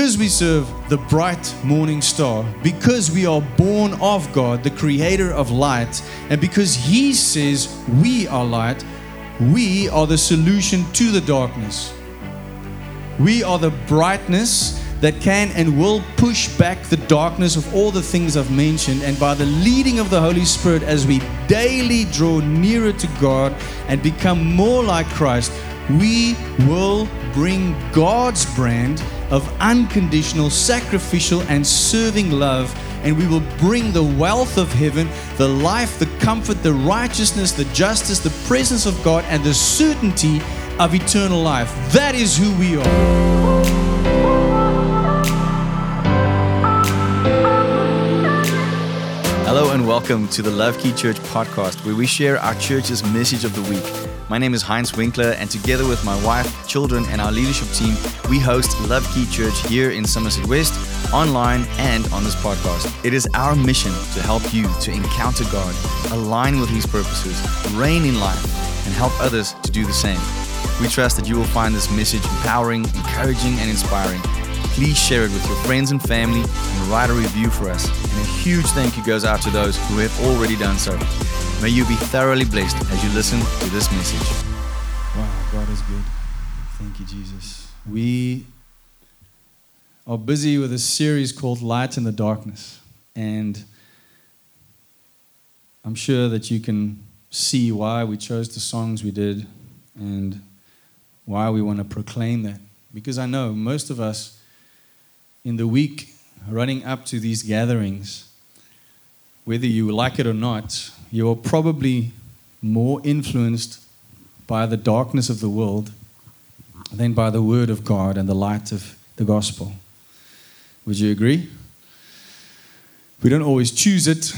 because we serve the bright morning star, because we are born of God, the creator of light, and because He says we are light, we are the solution to the darkness. We are the brightness that can and will push back the darkness of all the things I've mentioned. And by the leading of the Holy Spirit, as we daily draw nearer to God and become more like Christ, we will bring God's brand of unconditional, sacrificial, and serving love. And we will bring the wealth of heaven, the life, the comfort, the righteousness, the justice, the presence of God, and the certainty of eternal life. That is who we are. Hello and welcome to the Love Key Church podcast, where we share our church's message of the week. My name is Heinz Winkler, and together with my wife, children, and our leadership team, we host Love Key Church here in Somerset West, online, and on this podcast. It is our mission to help you to encounter God, align with His purposes, reign in life, and help others to do the same. We trust that you will find this message empowering, encouraging, and inspiring. Please share it with your friends and family and write a review for us. And a huge thank you goes out to those who have already done so. May you be thoroughly blessed as you listen to this message. Wow, God is good. Thank you, Jesus. We are busy with a series called Light in the Darkness. And I'm sure that you can see why we chose the songs we did and why we want to proclaim that. Because I know most of us in the week running up to these gatherings, whether you like it or not, you are probably more influenced by the darkness of the world than by the word of God and the light of the gospel. Would you agree? We don't always choose it,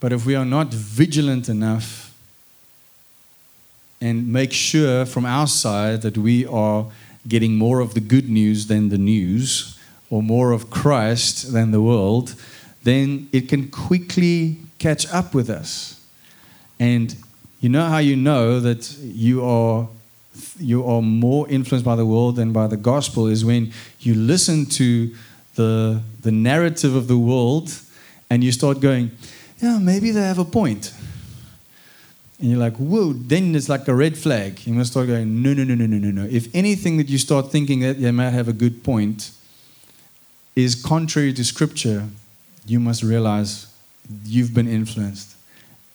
but if we are not vigilant enough and make sure from our side that we are getting more of the good news than the news, or more of Christ than the world, then it can quickly catch up with us. And you know how you know that you are you are more influenced by the world than by the gospel is when you listen to the the narrative of the world and you start going, yeah, maybe they have a point. And you're like, whoa, then it's like a red flag. You must start going, no, no, no, no, no, no, no. If anything that you start thinking that they might have a good point is contrary to scripture, you must realize you've been influenced.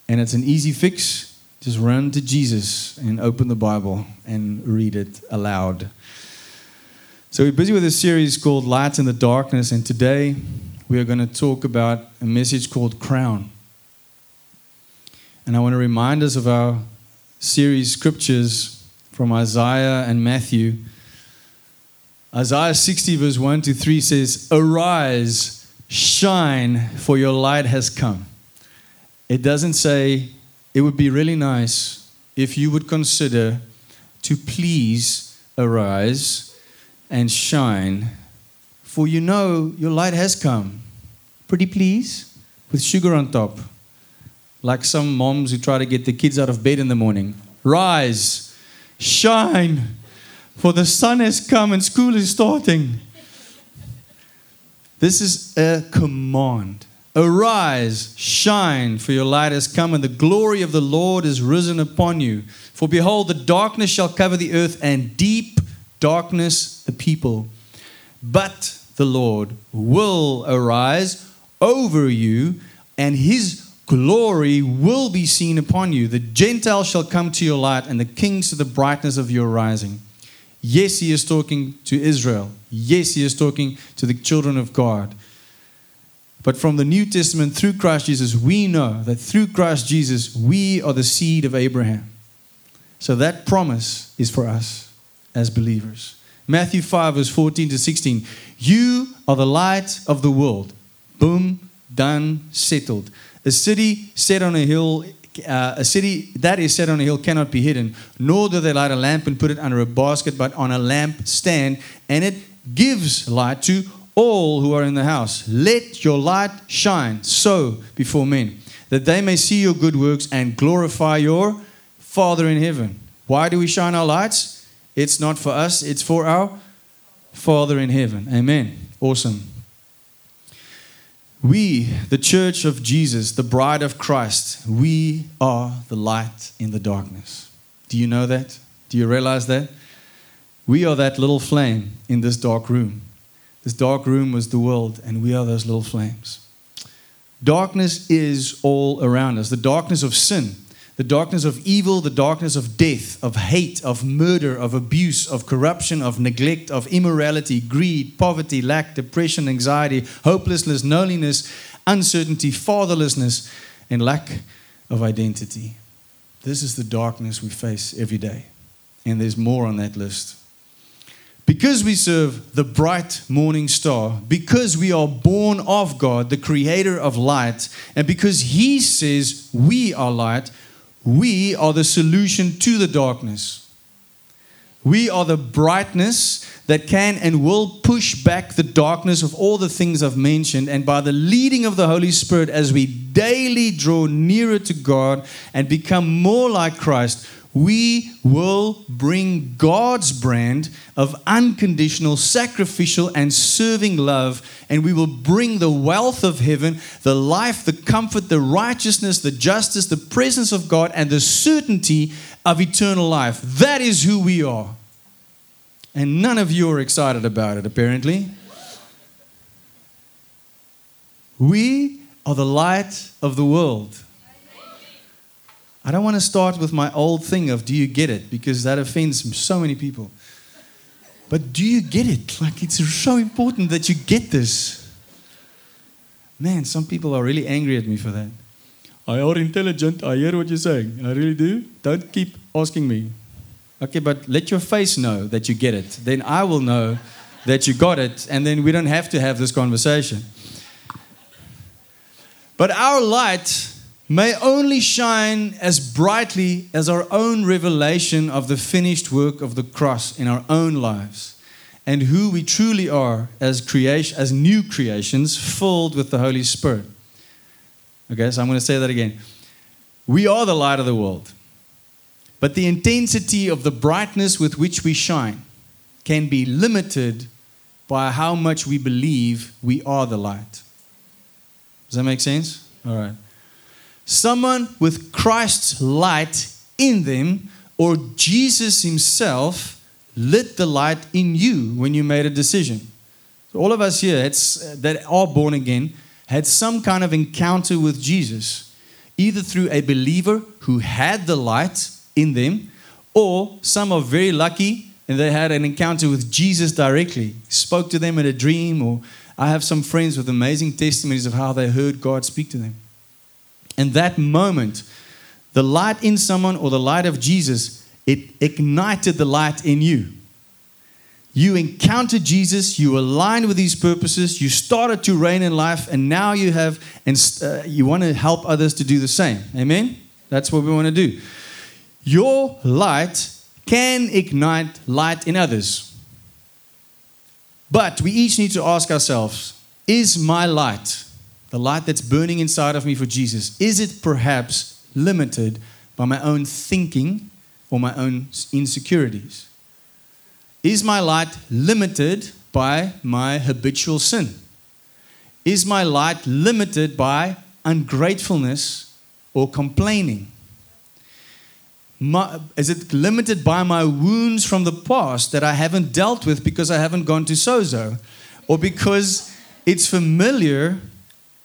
And it's an easy fix. Just run to Jesus and open the Bible and read it aloud. So, we're busy with a series called Lights in the Darkness, and today we are going to talk about a message called Crown. And I want to remind us of our series scriptures from Isaiah and Matthew. Isaiah 60, verse 1 to 3 says, Arise, shine, for your light has come. It doesn't say, It would be really nice if you would consider to please arise and shine, for you know your light has come. Pretty please? With sugar on top like some moms who try to get the kids out of bed in the morning. Rise, shine, for the sun has come and school is starting. This is a command. Arise, shine, for your light has come, and the glory of the Lord is risen upon you. For behold, the darkness shall cover the earth, and deep darkness the people. But the Lord will arise over you, and his glory will be seen upon you. The Gentiles shall come to your light, and the kings to the brightness of your rising. Yes, he is talking to Israel. Yes, he is talking to the children of God. But from the New Testament, through Christ Jesus, we know that through Christ Jesus, we are the seed of Abraham. So that promise is for us as believers. Matthew 5, verse 14 to 16. You are the light of the world. Boom, done, settled. A city set on a hill, uh, a city that is set on a hill cannot be hidden, nor do they light a lamp and put it under a basket, but on a lamp stand, and it gives light to all who are in the house. Let your light shine so before men, that they may see your good works and glorify your Father in heaven. Why do we shine our lights? It's not for us, it's for our Father in heaven. Amen. Awesome. We, the church of Jesus, the bride of Christ, we are the light in the darkness. Do you know that? Do you realize that? We are that little flame in this dark room. This dark room was the world, and we are those little flames. Darkness is all around us the darkness of sin, the darkness of evil, the darkness of death, of hate, of murder, of abuse, of corruption, of neglect, of immorality, greed, poverty, lack, depression, anxiety, hopelessness, loneliness, uncertainty, fatherlessness, and lack of identity. This is the darkness we face every day. And there's more on that list. Because we serve the bright morning star, because we are born of God, the creator of light, and because He says we are light, we are the solution to the darkness. We are the brightness that can and will push back the darkness of all the things I've mentioned. And by the leading of the Holy Spirit, as we daily draw nearer to God and become more like Christ, we will bring God's brand of unconditional, sacrificial, and serving love, and we will bring the wealth of heaven, the life, the comfort, the righteousness, the justice, the presence of God, and the certainty of eternal life. That is who we are. And none of you are excited about it, apparently. We are the light of the world. I don't want to start with my old thing of do you get it? Because that offends so many people. But do you get it? Like it's so important that you get this. Man, some people are really angry at me for that. I are intelligent. I hear what you're saying. I really do. Don't keep asking me. Okay, but let your face know that you get it. Then I will know that you got it, and then we don't have to have this conversation. But our light may only shine as brightly as our own revelation of the finished work of the cross in our own lives and who we truly are as creation as new creations filled with the holy spirit. Okay so i'm going to say that again. We are the light of the world but the intensity of the brightness with which we shine can be limited by how much we believe we are the light. Does that make sense? All right someone with Christ's light in them, or Jesus Himself lit the light in you when you made a decision. So all of us here uh, that are born again had some kind of encounter with Jesus, either through a believer who had the light in them, or some are very lucky and they had an encounter with Jesus directly, spoke to them in a dream, or I have some friends with amazing testimonies of how they heard God speak to them. And that moment, the light in someone or the light of Jesus, it ignited the light in you. You encountered Jesus, you aligned with his purposes, you started to reign in life, and now you have, and uh, you want to help others to do the same. Amen? That's what we want to do. Your light can ignite light in others. But we each need to ask ourselves is my light the light that's burning inside of me for Jesus, is it perhaps limited by my own thinking or my own insecurities? Is my light limited by my habitual sin? Is my light limited by ungratefulness or complaining? My, is it limited by my wounds from the past that I haven't dealt with because I haven't gone to Sozo? Or because it's familiar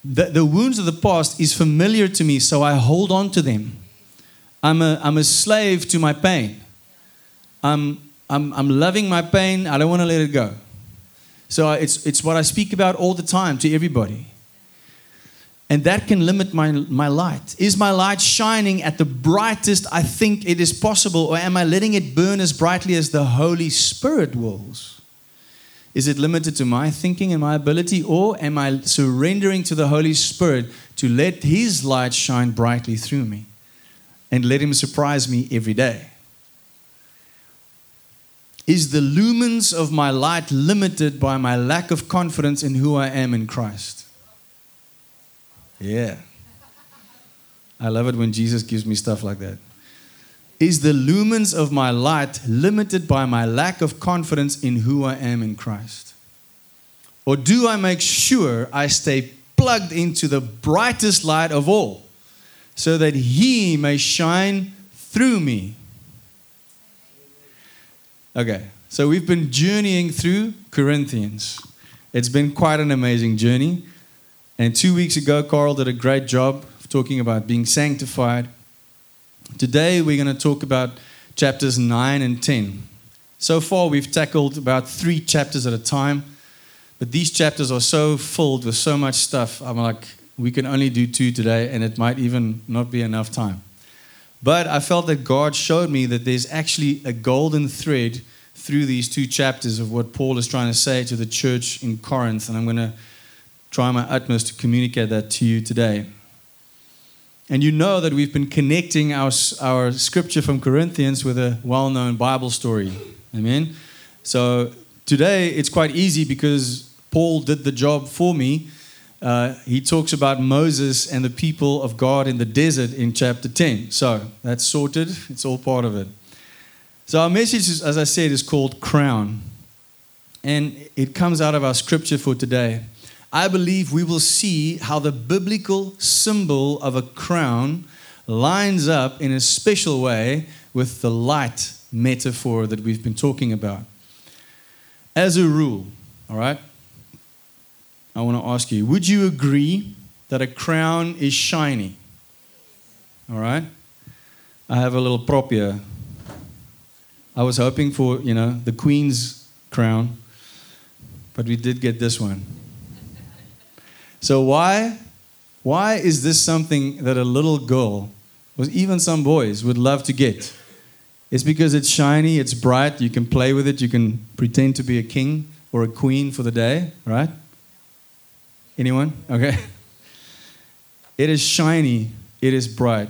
the, the wounds of the past is familiar to me, so I hold on to them. I'm a, I'm a slave to my pain. I'm, I'm, I'm loving my pain. I don't want to let it go. So it's, it's what I speak about all the time to everybody. And that can limit my, my light. Is my light shining at the brightest I think it is possible, or am I letting it burn as brightly as the Holy Spirit wills? Is it limited to my thinking and my ability, or am I surrendering to the Holy Spirit to let His light shine brightly through me and let Him surprise me every day? Is the lumens of my light limited by my lack of confidence in who I am in Christ? Yeah. I love it when Jesus gives me stuff like that. Is the lumens of my light limited by my lack of confidence in who I am in Christ? Or do I make sure I stay plugged into the brightest light of all so that He may shine through me? Okay, so we've been journeying through Corinthians. It's been quite an amazing journey. And two weeks ago, Carl did a great job of talking about being sanctified. Today, we're going to talk about chapters 9 and 10. So far, we've tackled about three chapters at a time. But these chapters are so filled with so much stuff. I'm like, we can only do two today, and it might even not be enough time. But I felt that God showed me that there's actually a golden thread through these two chapters of what Paul is trying to say to the church in Corinth, and I'm going to try my utmost to communicate that to you today. And you know that we've been connecting our, our scripture from Corinthians with a well known Bible story. Amen? So today it's quite easy because Paul did the job for me uh, he talks about Moses and the people of God in the desert in chapter 10. So that's sorted, it's all part of it. So our message, is, as I said, is called Crown. And it comes out of our scripture for today. I believe we will see how the biblical symbol of a crown lines up in a special way with the light metaphor that we've been talking about. As a rule, all right, I want to ask you would you agree that a crown is shiny? All right? I have a little prop here. I was hoping for, you know, the Queen's crown, but we did get this one. So, why? Why is this something that a little girl, or even some boys, would love to get? It's because it's shiny, it's bright, you can play with it, you can pretend to be a king or a queen for the day, right? Anyone? Okay. It is shiny, it is bright.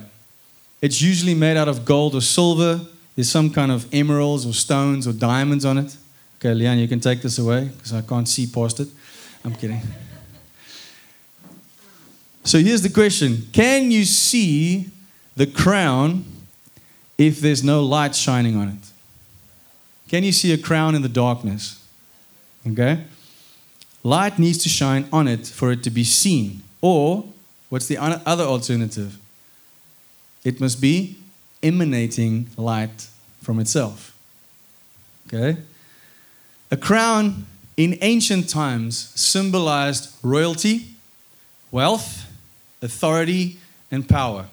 It's usually made out of gold or silver. There's some kind of emeralds or stones or diamonds on it. Okay, Leanne, you can take this away because I can't see past it. I'm kidding. So here's the question Can you see the crown if there's no light shining on it? Can you see a crown in the darkness? Okay? Light needs to shine on it for it to be seen. Or, what's the other alternative? It must be emanating light from itself. Okay? A crown in ancient times symbolized royalty, wealth, authority, and power.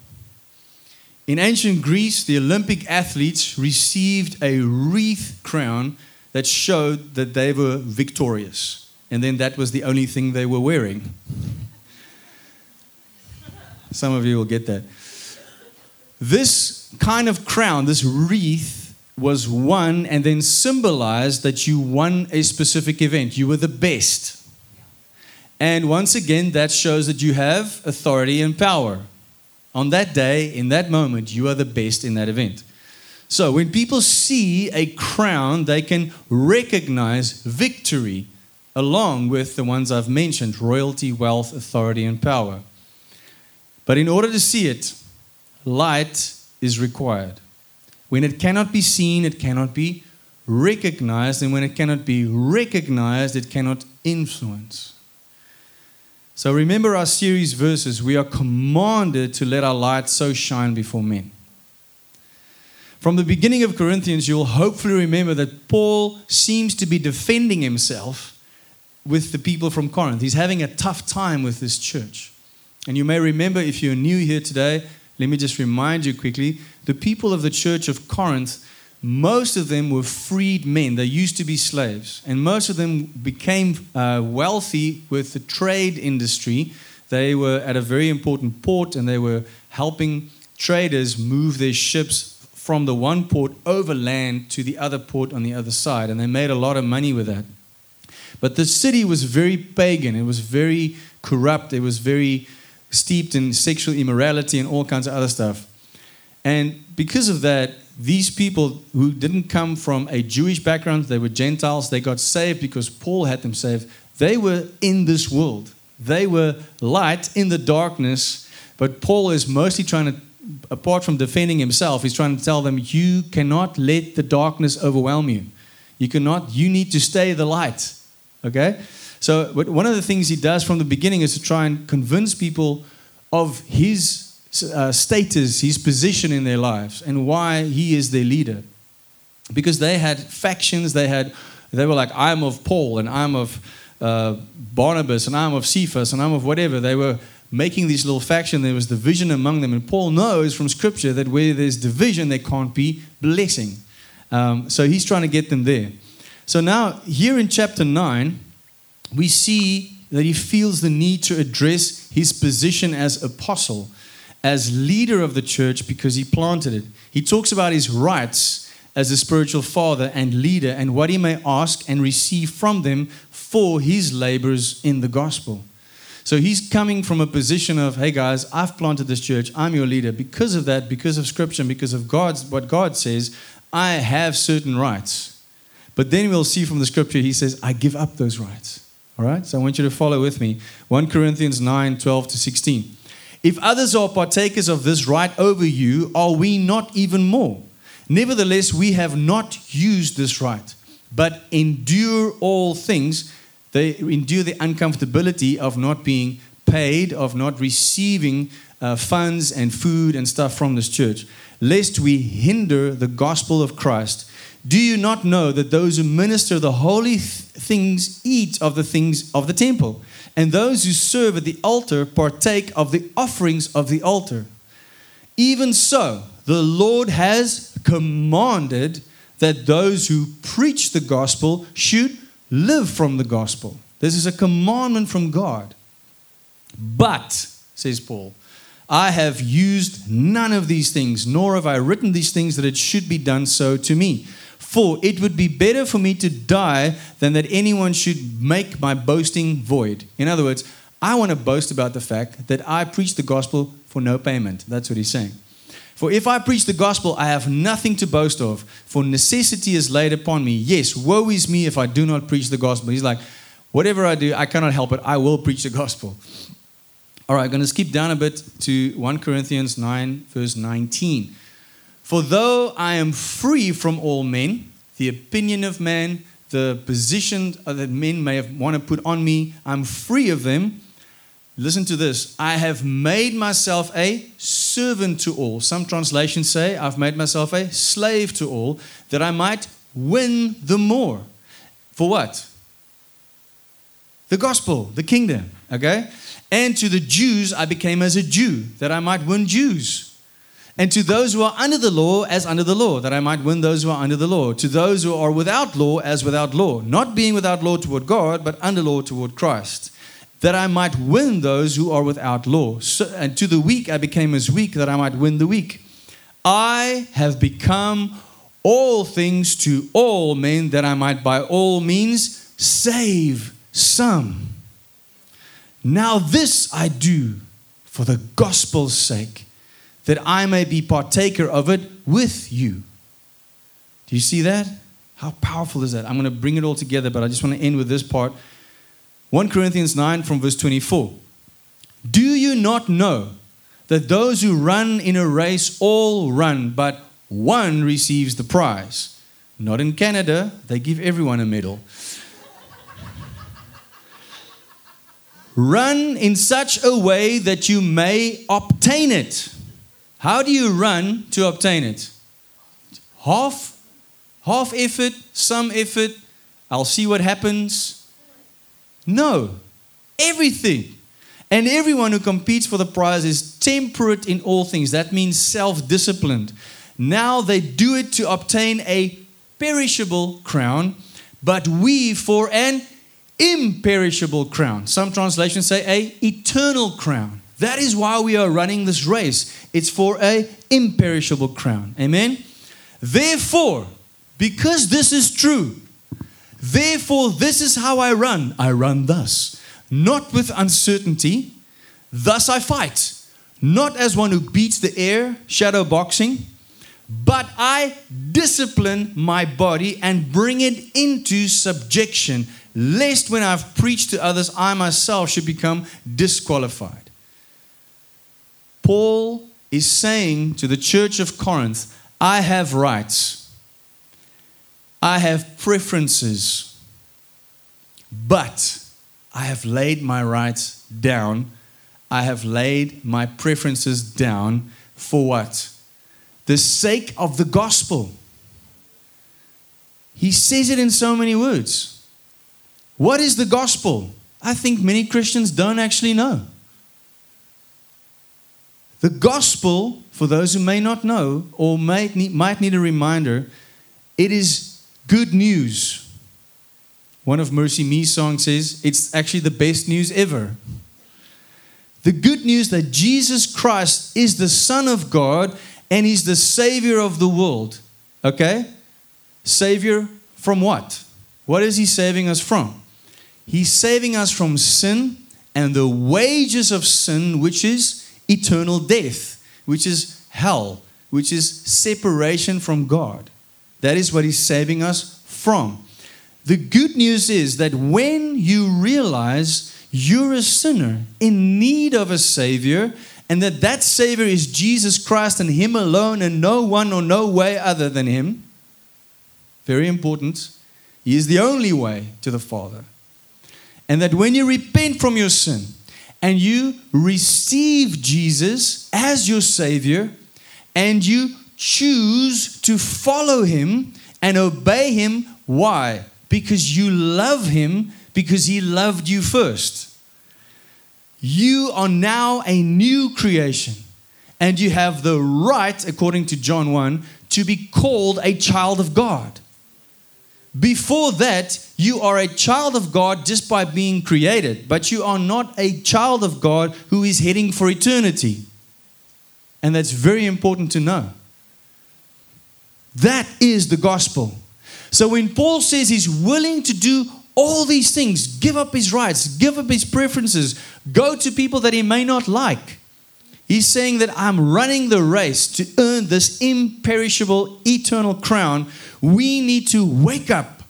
In ancient Greece, the Olympic athletes received a wreath crown that showed that they were victorious and then that was the only thing they were wearing. Some of you will get that. This kind of crown, this wreath, was won and then symbolized that you won a specific event. You were the best. And once again, that shows that you have authority and power. On that day, in that moment, you are the best in that event. So when people see a crown, they can recognize victory along with the ones I've mentioned royalty, wealth, authority, and power. But in order to see it, light is required. When it cannot be seen, it cannot be recognized, and when it cannot be recognized, it cannot influence. So remember our series verses. We are commanded to let our light so shine before men. From the beginning of Corinthians, you'll hopefully remember that Paul seems to be defending himself with the people from Corinth. He's having a tough time with this church. And you may remember, if you're new here today, let me just remind you quickly the people of the church of Corinth, most of them were freed men. They used to be slaves. And most of them became uh, wealthy with the trade industry. They were at a very important port and they were helping traders move their ships from the one port overland to the other port on the other side. And they made a lot of money with that. But the city was very pagan, it was very corrupt, it was very steeped in sexual immorality and all kinds of other stuff. And because of that, these people who didn't come from a Jewish background, they were Gentiles, they got saved because Paul had them saved. They were in this world. They were light in the darkness, but Paul is mostly trying to apart from defending himself, he's trying to tell them, you cannot let the darkness overwhelm you. You cannot, you need to stay the light. Okay? So, but one of the things he does from the beginning is to try and convince people of his uh, status, his position in their lives, and why he is their leader. Because they had factions, they had, they were like, I'm of Paul, and I'm of uh, Barnabas, and I'm of Cephas, and I'm of whatever. They were making these little factions. There was division among them, and Paul knows from Scripture that where there's division, there can't be blessing. Um, so he's trying to get them there. So now, here in chapter 9, we see that he feels the need to address his position as apostle, as leader of the church, because he planted it. He talks about his rights as a spiritual father and leader and what he may ask and receive from them for his labors in the gospel. So he's coming from a position of, hey guys, I've planted this church, I'm your leader. Because of that, because of scripture, because of God's what God says, I have certain rights. But then we'll see from the scripture, he says, I give up those rights. All right? So I want you to follow with me. 1 Corinthians 9 12 to 16. If others are partakers of this right over you, are we not even more? Nevertheless, we have not used this right, but endure all things. They endure the uncomfortability of not being paid, of not receiving uh, funds and food and stuff from this church, lest we hinder the gospel of Christ. Do you not know that those who minister the holy th- things eat of the things of the temple, and those who serve at the altar partake of the offerings of the altar? Even so, the Lord has commanded that those who preach the gospel should live from the gospel. This is a commandment from God. But, says Paul, I have used none of these things, nor have I written these things that it should be done so to me. For it would be better for me to die than that anyone should make my boasting void. In other words, I want to boast about the fact that I preach the gospel for no payment. That's what he's saying. For if I preach the gospel, I have nothing to boast of, for necessity is laid upon me. Yes, woe is me if I do not preach the gospel. He's like, whatever I do, I cannot help it. I will preach the gospel. All right, I'm going to skip down a bit to 1 Corinthians 9, verse 19. For though I am free from all men, the opinion of man, the position that men may have want to put on me, I'm free of them. Listen to this. I have made myself a servant to all. Some translations say, I've made myself a slave to all, that I might win the more. For what? The gospel, the kingdom. Okay? And to the Jews, I became as a Jew, that I might win Jews and to those who are under the law as under the law, that I might win those who are under the law. To those who are without law as without law, not being without law toward God, but under law toward Christ, that I might win those who are without law. So, and to the weak I became as weak, that I might win the weak. I have become all things to all men, that I might by all means save some. Now this I do for the gospel's sake that I may be partaker of it with you. Do you see that? How powerful is that? I'm going to bring it all together, but I just want to end with this part. 1 Corinthians 9 from verse 24. Do you not know that those who run in a race all run, but one receives the prize? Not in Canada, they give everyone a medal. run in such a way that you may obtain it. How do you run to obtain it? Half, half effort, some effort. I'll see what happens. No, everything. And everyone who competes for the prize is temperate in all things. That means self disciplined. Now they do it to obtain a perishable crown, but we for an imperishable crown. Some translations say a eternal crown. That is why we are running this race. It's for a imperishable crown. Amen. Therefore, because this is true, therefore this is how I run. I run thus, not with uncertainty. Thus I fight, not as one who beats the air, shadow boxing, but I discipline my body and bring it into subjection, lest when I've preached to others, I myself should become disqualified. Paul is saying to the church of Corinth, I have rights, I have preferences, but I have laid my rights down. I have laid my preferences down for what? The sake of the gospel. He says it in so many words. What is the gospel? I think many Christians don't actually know. The gospel, for those who may not know or might need, might need a reminder, it is good news. One of MercyMe's songs says it's actually the best news ever. The good news that Jesus Christ is the Son of God and He's the Savior of the world. Okay? Savior from what? What is He saving us from? He's saving us from sin and the wages of sin, which is eternal death, which is hell, which is separation from God. That is what He's saving us from. The good news is that when you realize you're a sinner in need of a Savior, and that that Savior is Jesus Christ and Him alone and no one or no way other than Him, very important, He is the only way to the Father. And that when you repent from your sin, and you receive Jesus as your Savior and you choose to follow Him and obey Him. Why? Because you love Him, because He loved you first. You are now a new creation, and you have the right, according to John 1, to be called a child of God. Before that, you are a child of God just by being created, but you are not a child of God who is heading for eternity. And that's very important to know. That is the gospel. So when Paul says he's willing to do all these things, give up his rights, give up his preferences, go to people that he may not like, he's saying that I'm running the race to earn this imperishable, eternal crown we need to wake up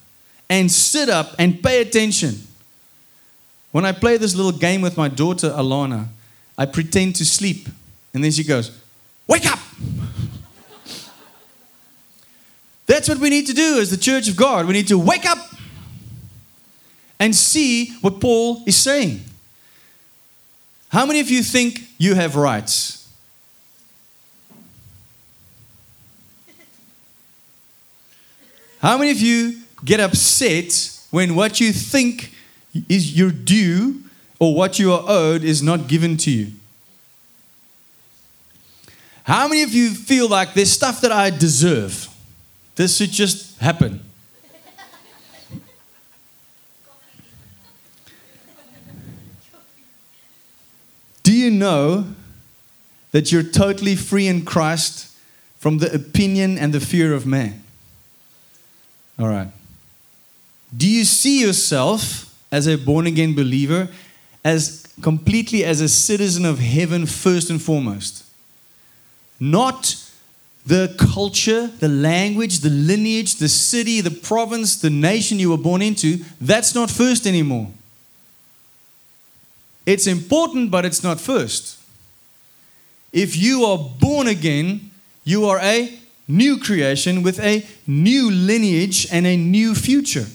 and sit up and pay attention. When I play this little game with my daughter Alana, I pretend to sleep. And then she goes, Wake up! That's what we need to do as the church of God. We need to wake up and see what Paul is saying. How many of you think you have rights? How many of you get upset when what you think is your due or what you are owed is not given to you? How many of you feel like there's stuff that I deserve? This should just happen. Do you know that you're totally free in Christ from the opinion and the fear of man? All right. Do you see yourself as a born again believer as completely as a citizen of heaven first and foremost? Not the culture, the language, the lineage, the city, the province, the nation you were born into, that's not first anymore. It's important, but it's not first. If you are born again, you are a new creation with a new lineage and a new future.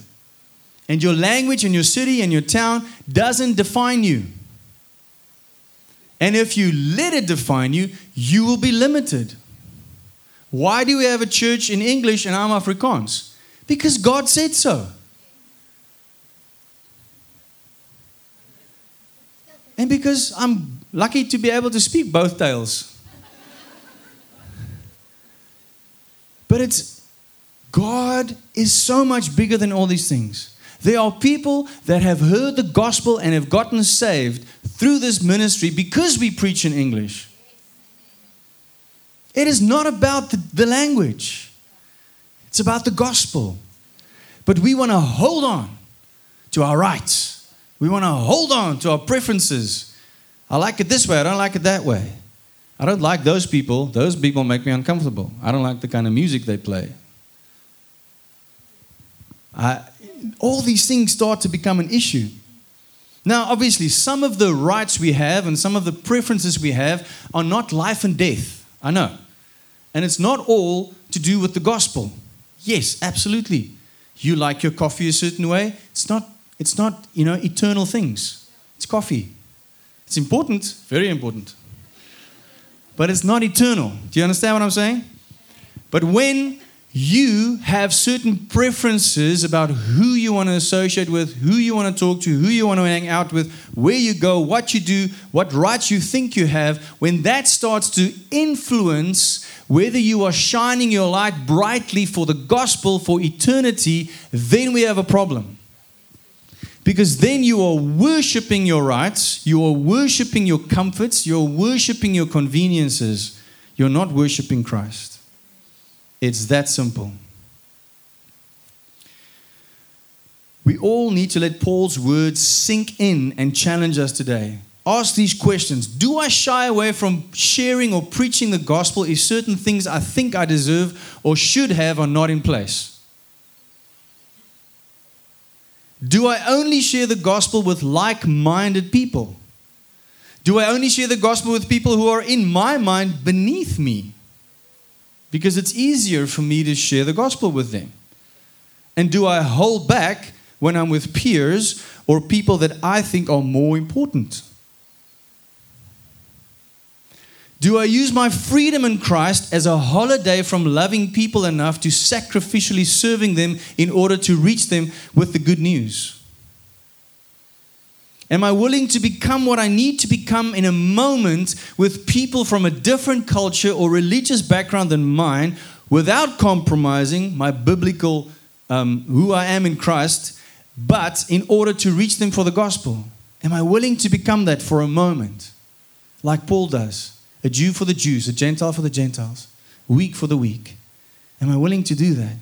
And your language and your city and your town doesn't define you. And if you let it define you, you will be limited. Why do we have a church in English and I'm Afrikaans? Because God said so. And because I'm lucky to be able to speak both tales. But it's God is so much bigger than all these things. There are people that have heard the gospel and have gotten saved through this ministry because we preach in English. It is not about the, the language, it's about the gospel. But we want to hold on to our rights, we want to hold on to our preferences. I like it this way, I don't like it that way. I don't like those people. Those people make me uncomfortable. I don't like the kind of music they play. I, all these things start to become an issue. Now, obviously, some of the rights we have and some of the preferences we have are not life and death. I know. And it's not all to do with the gospel. Yes, absolutely. You like your coffee a certain way. It's not, it's not, you know, eternal things. It's coffee. It's important, very important. But it's not eternal. Do you understand what I'm saying? But when you have certain preferences about who you want to associate with, who you want to talk to, who you want to hang out with, where you go, what you do, what rights you think you have, when that starts to influence whether you are shining your light brightly for the gospel for eternity, then we have a problem. Because then you are worshiping your rights, you are worshiping your comforts, you're worshiping your conveniences, you're not worshiping Christ. It's that simple. We all need to let Paul's words sink in and challenge us today. Ask these questions Do I shy away from sharing or preaching the gospel if certain things I think I deserve or should have are not in place? Do I only share the gospel with like minded people? Do I only share the gospel with people who are, in my mind, beneath me? because it's easier for me to share the gospel with them? And do I hold back when I'm with peers or people that I think are more important? Do I use my freedom in Christ as a holiday from loving people enough to sacrificially serving them in order to reach them with the good news? Am I willing to become what I need to become in a moment with people from a different culture or religious background than mine without compromising my biblical um, who I am in Christ, but in order to reach them for the gospel? Am I willing to become that for a moment, like Paul does? A Jew for the Jews, a Gentile for the Gentiles, weak for the weak. Am I willing to do that?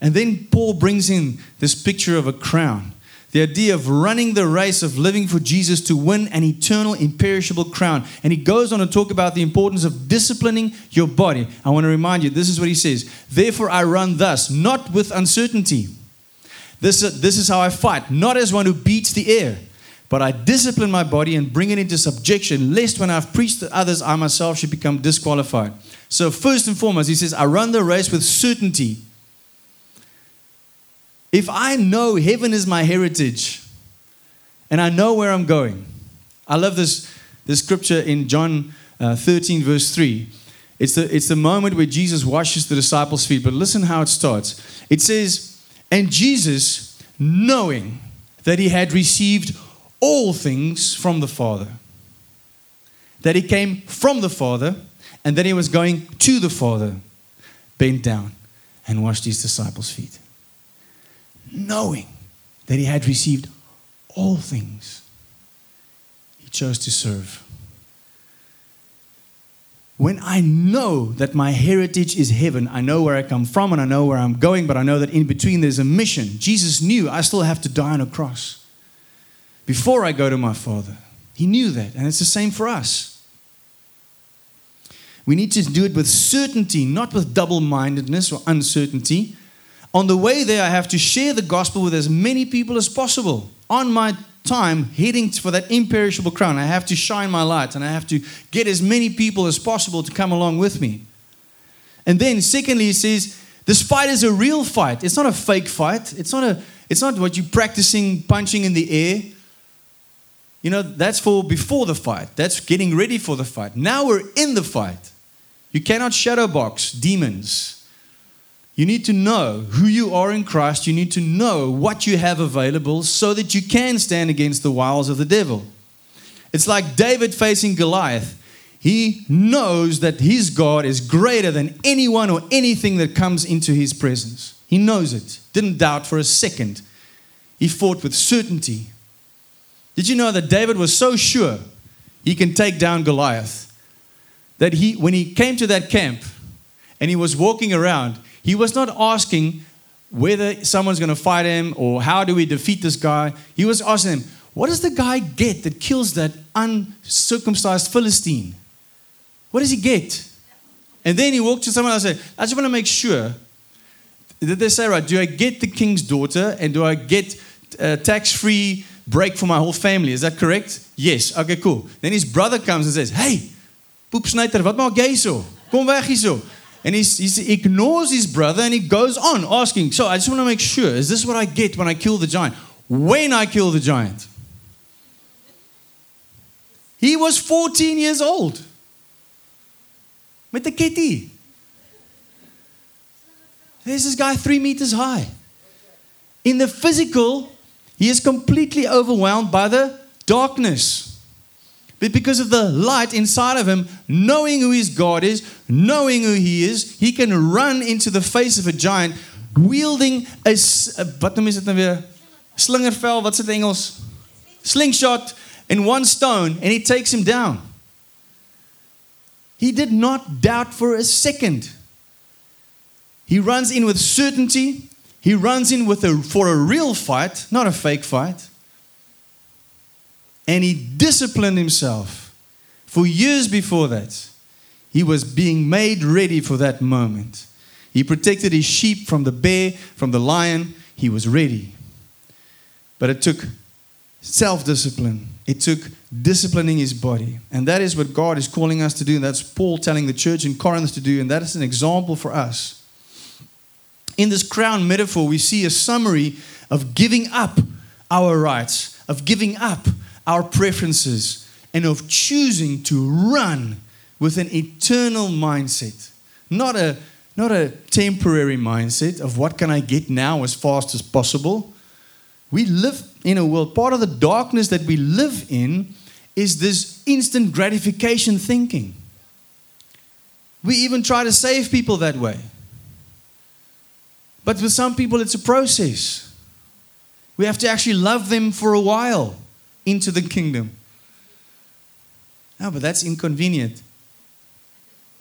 And then Paul brings in this picture of a crown the idea of running the race of living for Jesus to win an eternal, imperishable crown. And he goes on to talk about the importance of disciplining your body. I want to remind you this is what he says Therefore, I run thus, not with uncertainty. This, this is how I fight, not as one who beats the air, but I discipline my body and bring it into subjection, lest when I've preached to others, I myself should become disqualified. So, first and foremost, he says, I run the race with certainty. If I know heaven is my heritage and I know where I'm going, I love this, this scripture in John uh, 13, verse 3. It's the, it's the moment where Jesus washes the disciples' feet, but listen how it starts. It says, And Jesus, knowing that he had received all things from the Father, that he came from the Father, and that he was going to the Father, bent down and washed his disciples' feet knowing that he had received all things, he chose to serve. When I know that my heritage is heaven, I know where I come from and I know where I'm going, but I know that in between there's a mission. Jesus knew I still have to die on a cross before I go to my Father. He knew that, and it's the same for us. We need to do it with certainty, not with double mindedness or uncertainty. On the way there, I have to share the gospel with as many people as possible. On my time heading for that imperishable crown, I have to shine my light and I have to get as many people as possible to come along with me. And then, secondly, he says, this fight is a real fight. It's not a fake fight. It's not, a, it's not what you're practicing punching in the air. You know, that's for before the fight. That's getting ready for the fight. Now we're in the fight. You cannot shadow box demons. You need to know who you are in Christ. You need to know what you have available so that you can stand against the wiles of the devil. It's like David facing Goliath. He knows that his God is greater than anyone or anything that comes into his presence. He knows it. Didn't doubt for a second. He fought with certainty. Did you know that David was so sure he can take down Goliath that he, when he came to that camp and he was walking around, he was not asking whether someone's going to fight him or how do we defeat this guy. He was asking him, what does the guy get that kills that uncircumcised Philistine? What does he get? And then he walked to someone and said, I just want to make sure that they say, right, do I get the king's daughter and do I get uh, tax free break for my whole family. Is that correct? Yes. Okay, cool. Then his brother comes and says, Hey, Poep Snyder, wat maak jy so? Kom weg hier so. And he ignores his brother and he goes on asking, So I just want to make sure, is this what I get when I kill the giant? When I kill the giant? He was 14 years old. Met 'n ketty. There's this guy three meters high. In the physical, he is completely overwhelmed by the darkness. But because of the light inside of him, knowing who his God is, knowing who he is, he can run into the face of a giant wielding a, noem is dit nou weer? Slingervel, wat's dit Engels? Slingshot in one stone and he takes him down. He did not doubt for a second. He runs in with certainty. He runs in with a, for a real fight, not a fake fight. And he disciplined himself. For years before that, he was being made ready for that moment. He protected his sheep from the bear, from the lion. He was ready. But it took self discipline, it took disciplining his body. And that is what God is calling us to do. And That's Paul telling the church in Corinth to do. And that is an example for us. In this crown metaphor, we see a summary of giving up our rights, of giving up our preferences, and of choosing to run with an eternal mindset. Not a, not a temporary mindset of what can I get now as fast as possible. We live in a world, part of the darkness that we live in is this instant gratification thinking. We even try to save people that way. But with some people, it's a process. We have to actually love them for a while into the kingdom. No, but that's inconvenient.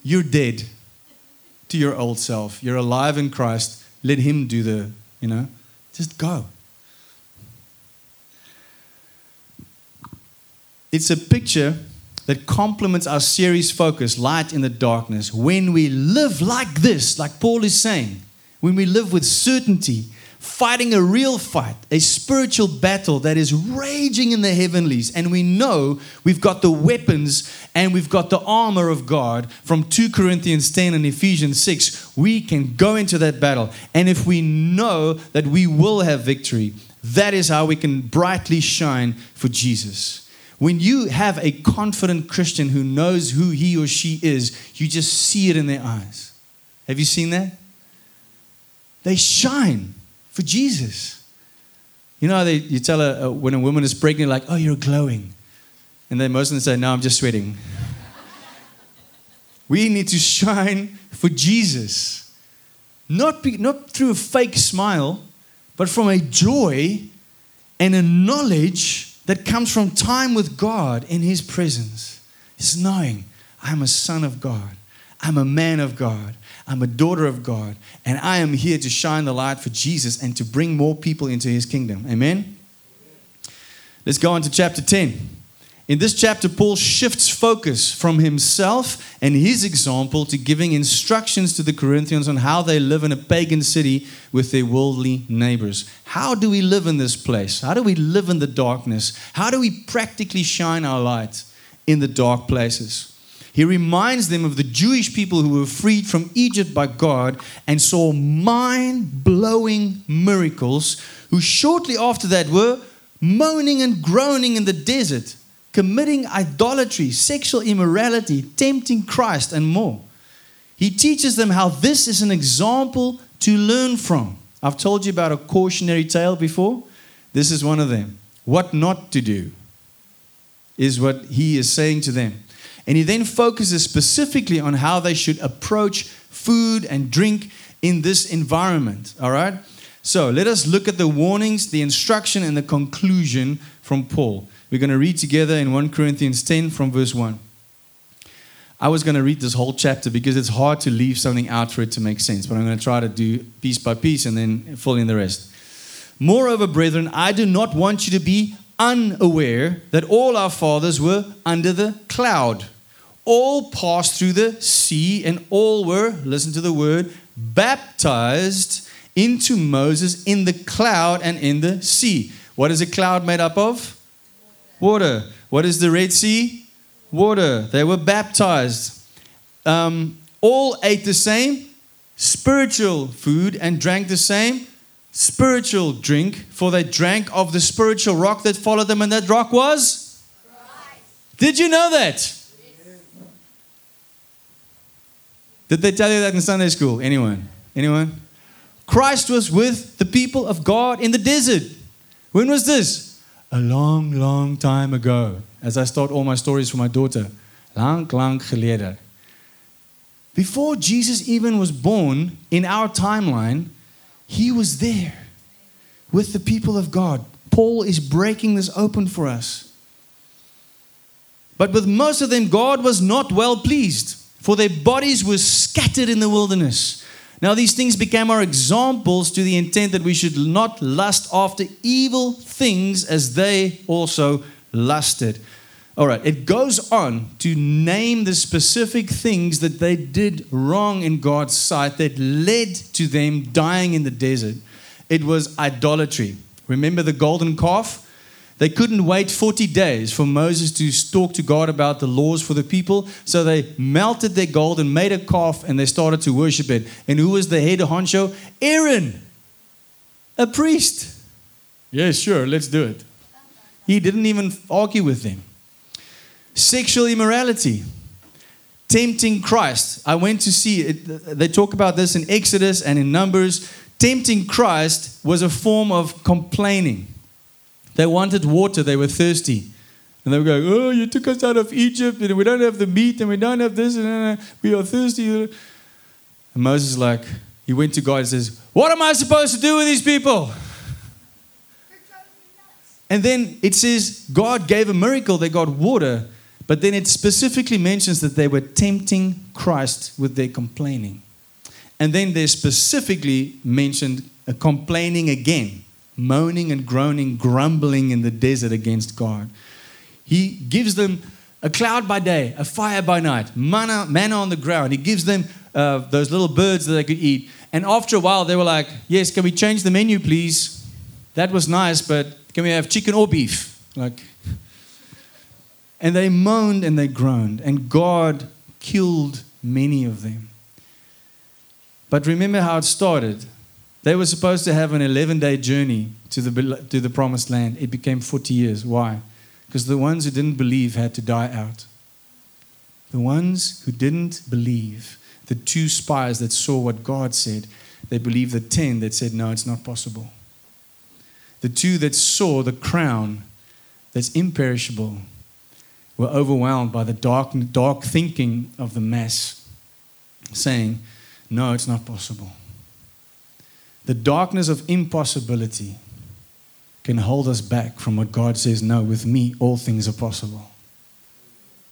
You're dead to your old self. You're alive in Christ. Let Him do the, you know, just go. It's a picture that complements our series focus, Light in the Darkness. When we live like this, like Paul is saying, when we live with certainty, fighting a real fight, a spiritual battle that is raging in the heavenlies, and we know we've got the weapons and we've got the armor of God from 2 Corinthians 10 and Ephesians 6, we can go into that battle. And if we know that we will have victory, that is how we can brightly shine for Jesus. When you have a confident Christian who knows who he or she is, you just see it in their eyes. Have you seen that? They shine for Jesus. You know, how they, you tell a, a, when a woman is pregnant, like, oh, you're glowing. And then most of them say, no, I'm just sweating. we need to shine for Jesus. Not, be, not through a fake smile, but from a joy and a knowledge that comes from time with God in His presence. It's knowing I'm a son of God, I'm a man of God, I'm a daughter of God, and I am here to shine the light for Jesus and to bring more people into His kingdom. Amen? Let's go on to chapter 10. In this chapter, Paul shifts focus from himself and his example to giving instructions to the Corinthians on how they live in a pagan city with their worldly neighbors. How do we live in this place? How do we live in the darkness? How do we practically shine our light in the dark places? He reminds them of the Jewish people who were freed from Egypt by God and saw mind blowing miracles, who shortly after that were moaning and groaning in the desert committing idolatry, sexual immorality, tempting Christ, and more. He teaches them how this is an example to learn from. I've told you about a cautionary tale before. This is one of them. What not to do is what he is saying to them. And he then focuses specifically on how they should approach food and drink in this environment. All right? So let us look at the warnings, the instruction, and the conclusion from Paul. We're going to read together in 1 Corinthians 10 from verse 1. I was going to read this whole chapter because it's hard to leave something out for it to make sense, but I'm going to try to do piece by piece and then fill in the rest. Moreover, brethren, I do not want you to be unaware that all our fathers were under the cloud. All passed through the sea, and all were, listen to the word, baptized into Moses in the cloud and in the sea What is a cloud made up of? Water. What is the Red Sea? Water. They were baptized. Um, all ate the same spiritual food and drank the same spiritual drink, for they drank of the spiritual rock that followed them, and that rock was? Christ. Did you know that? Did they tell you that in Sunday school? Anyone? Anyone? Christ was with the people of God in the desert. When was this? A long, long time ago. As I start all my stories for my daughter. Lang, lang geleden. Before Jesus even was born in our timeline, he was there with the people of God. Paul is breaking this open for us. But with most of them, God was not well pleased for their bodies were scattered in the wilderness. Now, these things became our examples to the intent that we should not lust after evil things as they also lusted. All right, it goes on to name the specific things that they did wrong in God's sight that led to them dying in the desert. It was idolatry. Remember the golden calf? They couldn't wait 40 days for Moses to talk to God about the laws for the people. So they melted their gold and made a calf and they started to worship it. And who was the head of honcho? Aaron, a priest. Yes, sure, let's do it. He didn't even argue with them. Sexual immorality, tempting Christ. I went to see it. They talk about this in Exodus and in Numbers. Tempting Christ was a form of complaining. They wanted water, they were thirsty. And they were going, Oh, you took us out of Egypt, and we don't have the meat, and we don't have this, and we are thirsty. And Moses, like, he went to God and says, What am I supposed to do with these people? And then it says God gave a miracle, they got water, but then it specifically mentions that they were tempting Christ with their complaining. And then they specifically mentioned complaining again moaning and groaning, grumbling in the desert against God. He gives them a cloud by day, a fire by night, manna, manna on the ground. He gives them uh, those little birds that they could eat. And after a while, they were like, Yes, can we change the menu, please? That was nice, but can we have chicken or beef? Like, and they moaned and they groaned, and God killed many of them. But remember how it started. They were supposed to have an 11 day journey to the, to the promised land. It became 40 years. Why? Because the ones who didn't believe had to die out. The ones who didn't believe, the two spies that saw what God said, they believed the 10 that said, no, it's not possible. The two that saw the crown that's imperishable were overwhelmed by the dark, dark thinking of the mass, saying, no, it's not possible. The darkness of impossibility can hold us back from what God says, no, with me, all things are possible.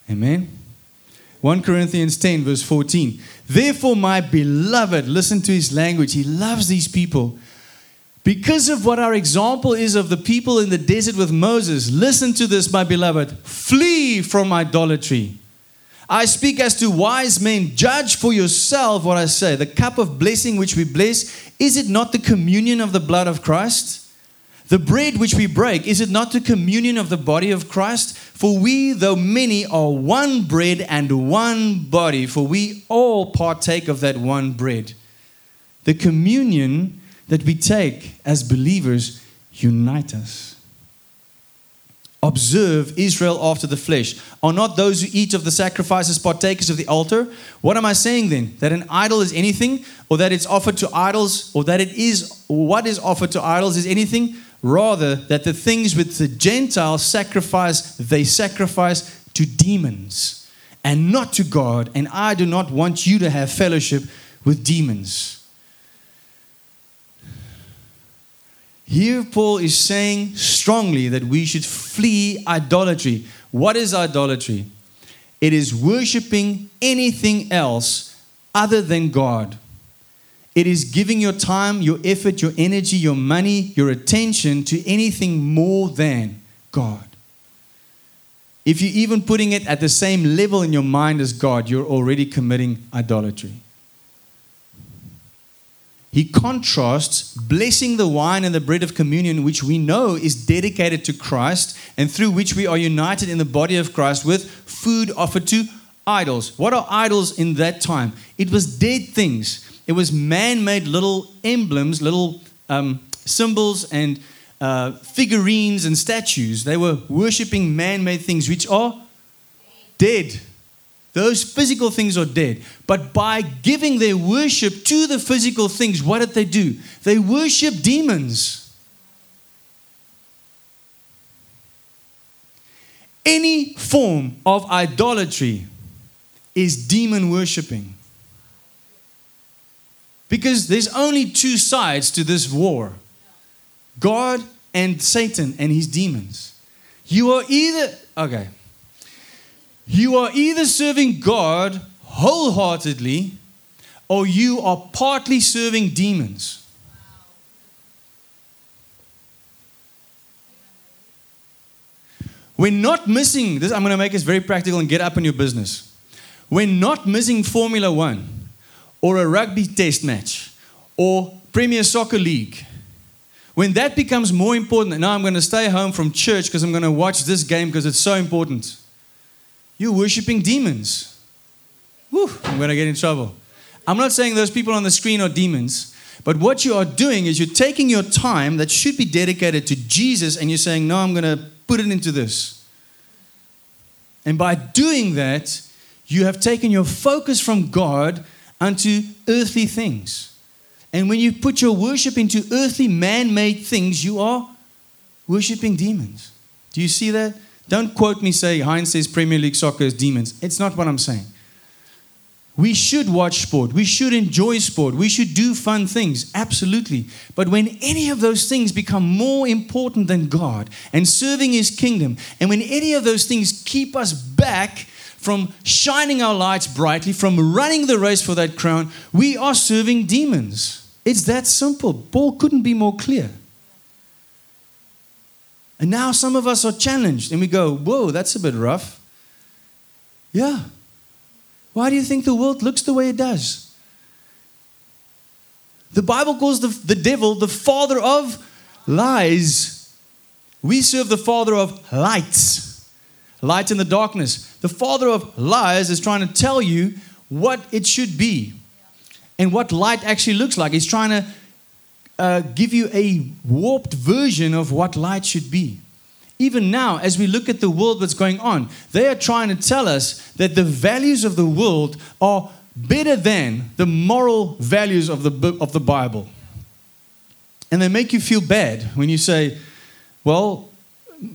Amen. 1 Corinthians 10, verse 14. Therefore, my beloved, listen to his language. He loves these people. Because of what our example is of the people in the desert with Moses, listen to this, my beloved. Flee from idolatry. I speak as to wise men. Judge for yourself what I say. The cup of blessing which we bless, is it not the communion of the blood of Christ? The bread which we break, is it not the communion of the body of Christ? For we, though many, are one bread and one body, for we all partake of that one bread. The communion that we take as believers unite us. Observe Israel after the flesh. Are not those who eat of the sacrifices partakers of the altar? What am I saying then? That an idol is anything, or that it's offered to idols, or that it is what is offered to idols is anything? Rather, that the things which the Gentiles sacrifice, they sacrifice to demons and not to God. And I do not want you to have fellowship with demons. Here, Paul is saying strongly that we should flee idolatry. What is idolatry? It is worshiping anything else other than God. It is giving your time, your effort, your energy, your money, your attention to anything more than God. If you're even putting it at the same level in your mind as God, you're already committing idolatry. He contrasts blessing the wine and the bread of communion, which we know is dedicated to Christ and through which we are united in the body of Christ with food offered to idols. What are idols in that time? It was dead things, it was man made little emblems, little um, symbols, and uh, figurines and statues. They were worshiping man made things which are dead. Those physical things are dead. But by giving their worship to the physical things, what did they do? They worship demons. Any form of idolatry is demon worshiping. Because there's only two sides to this war God and Satan and his demons. You are either, okay, you are either serving God wholeheartedly or you are partly serving demons. We're not missing this. I'm going to make this very practical and get up in your business. We're not missing Formula One or a rugby test match or Premier Soccer League. When that becomes more important, now I'm going to stay home from church because I'm going to watch this game because it's so important. You're worshiping demons. Whew, I'm going to get in trouble. I'm not saying those people on the screen are demons, but what you are doing is you're taking your time that should be dedicated to Jesus and you're saying, No, I'm going to put it into this. And by doing that, you have taken your focus from God unto earthly things. And when you put your worship into earthly man made things, you are worshiping demons. Do you see that? Don't quote me, say, Heinz says Premier League soccer is demons. It's not what I'm saying. We should watch sport. We should enjoy sport. We should do fun things. Absolutely. But when any of those things become more important than God and serving His kingdom, and when any of those things keep us back from shining our lights brightly, from running the race for that crown, we are serving demons. It's that simple. Paul couldn't be more clear. And now some of us are challenged and we go, whoa, that's a bit rough. Yeah. Why do you think the world looks the way it does? The Bible calls the, the devil the father of lies. We serve the father of lights, light in the darkness. The father of lies is trying to tell you what it should be and what light actually looks like. He's trying to uh, give you a warped version of what light should be. Even now, as we look at the world that's going on, they are trying to tell us that the values of the world are better than the moral values of the, of the Bible. And they make you feel bad when you say, well,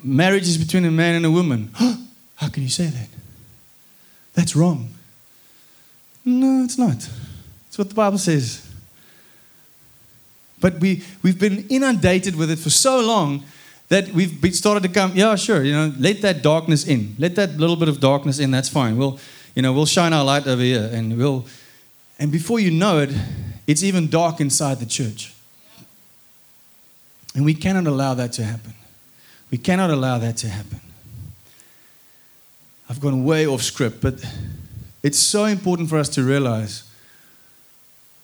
marriage is between a man and a woman. How can you say that? That's wrong. No, it's not. It's what the Bible says. But we, we've been inundated with it for so long that we've started to come, yeah, sure, you know, let that darkness in. Let that little bit of darkness in, that's fine. We'll, you know, we'll shine our light over here and we'll, and before you know it, it's even dark inside the church. And we cannot allow that to happen. We cannot allow that to happen. I've gone way off script, but it's so important for us to realize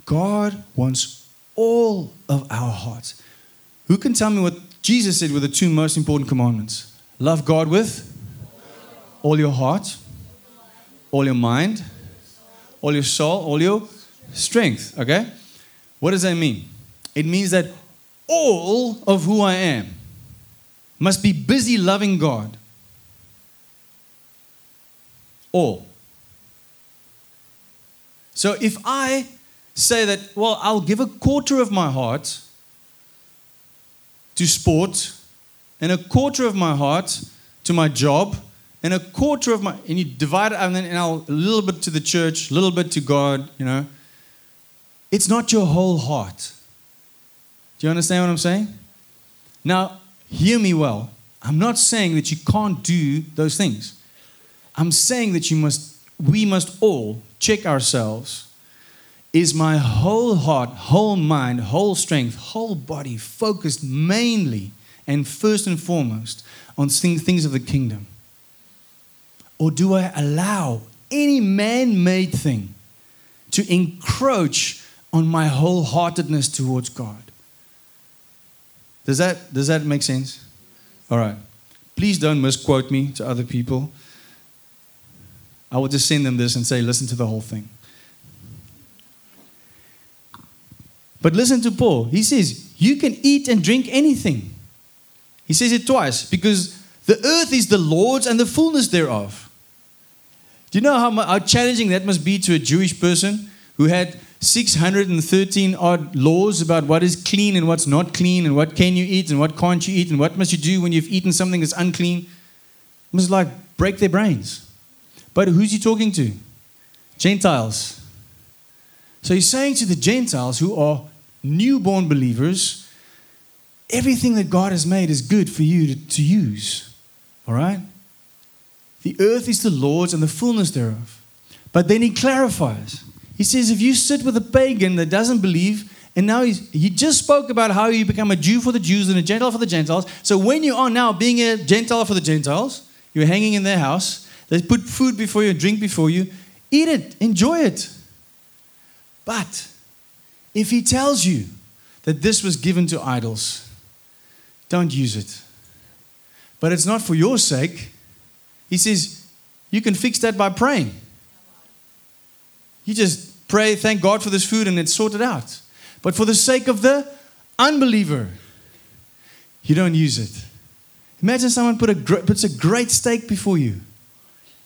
God wants all of our hearts. Who can tell me what Jesus said were the two most important commandments? Love God with all your heart, all your mind, all your soul, all your strength. Okay? What does that mean? It means that all of who I am must be busy loving God. All. So if I say that, well, I'll give a quarter of my heart to sport, and a quarter of my heart to my job, and a quarter of my, and you divide it, and then and I'll, a little bit to the church, a little bit to God, you know. It's not your whole heart. Do you understand what I'm saying? Now, hear me well. I'm not saying that you can't do those things. I'm saying that you must, we must all check ourselves is my whole heart, whole mind, whole strength, whole body focused mainly and first and foremost on things of the kingdom? Or do I allow any man made thing to encroach on my wholeheartedness towards God. Does that, does that make sense? All right. Please don't misquote me to other people. I will just send them this and say, listen to the whole thing. But listen to Paul. He says, You can eat and drink anything. He says it twice because the earth is the Lord's and the fullness thereof. Do you know how, how challenging that must be to a Jewish person who had 613 odd laws about what is clean and what's not clean and what can you eat and what can't you eat and what must you do when you've eaten something that's unclean? It must like break their brains. But who's he talking to? Gentiles. So he's saying to the Gentiles who are newborn believers, everything that God has made is good for you to, to use. All right? The earth is the Lord's and the fullness thereof. But then he clarifies. He says, if you sit with a pagan that doesn't believe, and now he just spoke about how you become a Jew for the Jews and a Gentile for the Gentiles. So when you are now being a Gentile for the Gentiles, you're hanging in their house, they put food before you, drink before you, eat it, enjoy it. But if he tells you that this was given to idols, don't use it. But it's not for your sake. He says, you can fix that by praying. You just pray, thank God for this food, and it's sorted out. But for the sake of the unbeliever, you don't use it. Imagine someone put a, puts a great steak before you.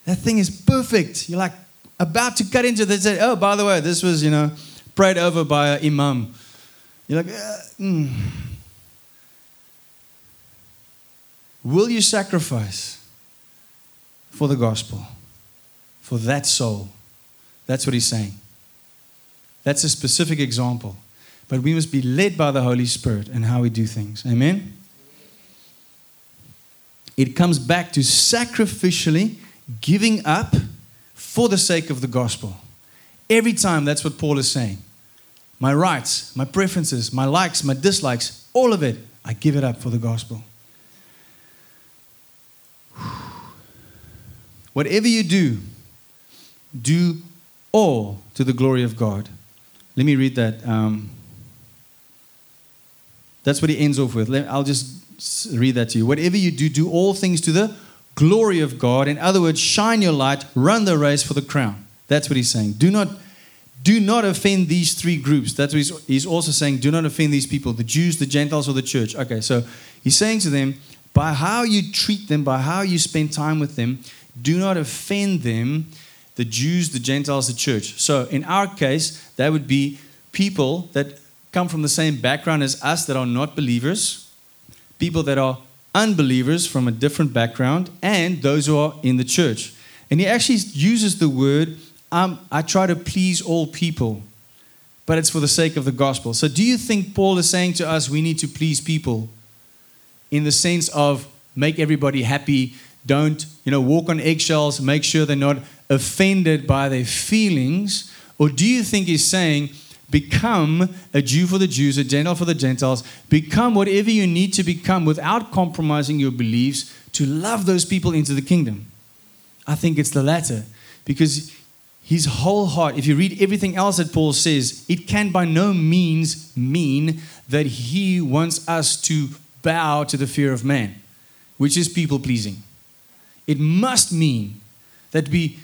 That thing is perfect. You're like about to cut into it. They say, oh, by the way, this was, you know, prayed over by an imam. You're like, uh, mm. will you sacrifice for the gospel, for that soul? That's what he's saying. That's a specific example. But we must be led by the Holy Spirit and how we do things. Amen? It comes back to sacrificially giving up for the sake of the gospel. Every time, that's what Paul is saying. My rights, my preferences, my likes, my dislikes, all of it, I give it up for the gospel. Whatever you do, do all to the glory of God. Let me read that. Um, that's what he ends off with. I'll just read that to you. Whatever you do, do all things to the glory of God. In other words, shine your light, run the race for the crown. That's what he's saying. Do not do not offend these three groups. That's what he's, he's also saying. Do not offend these people the Jews, the Gentiles, or the church. Okay, so he's saying to them, by how you treat them, by how you spend time with them, do not offend them, the Jews, the Gentiles, the church. So in our case, that would be people that come from the same background as us that are not believers, people that are unbelievers from a different background, and those who are in the church. And he actually uses the word um, I try to please all people, but it's for the sake of the gospel. So, do you think Paul is saying to us we need to please people in the sense of make everybody happy? Don't, you know, walk on eggshells, make sure they're not offended by their feelings? Or do you think he's saying, become a Jew for the Jews, a Gentile for the Gentiles, become whatever you need to become without compromising your beliefs to love those people into the kingdom? I think it's the latter because his whole heart, if you read everything else that Paul says, it can by no means mean that he wants us to bow to the fear of man, which is people pleasing. It must mean that we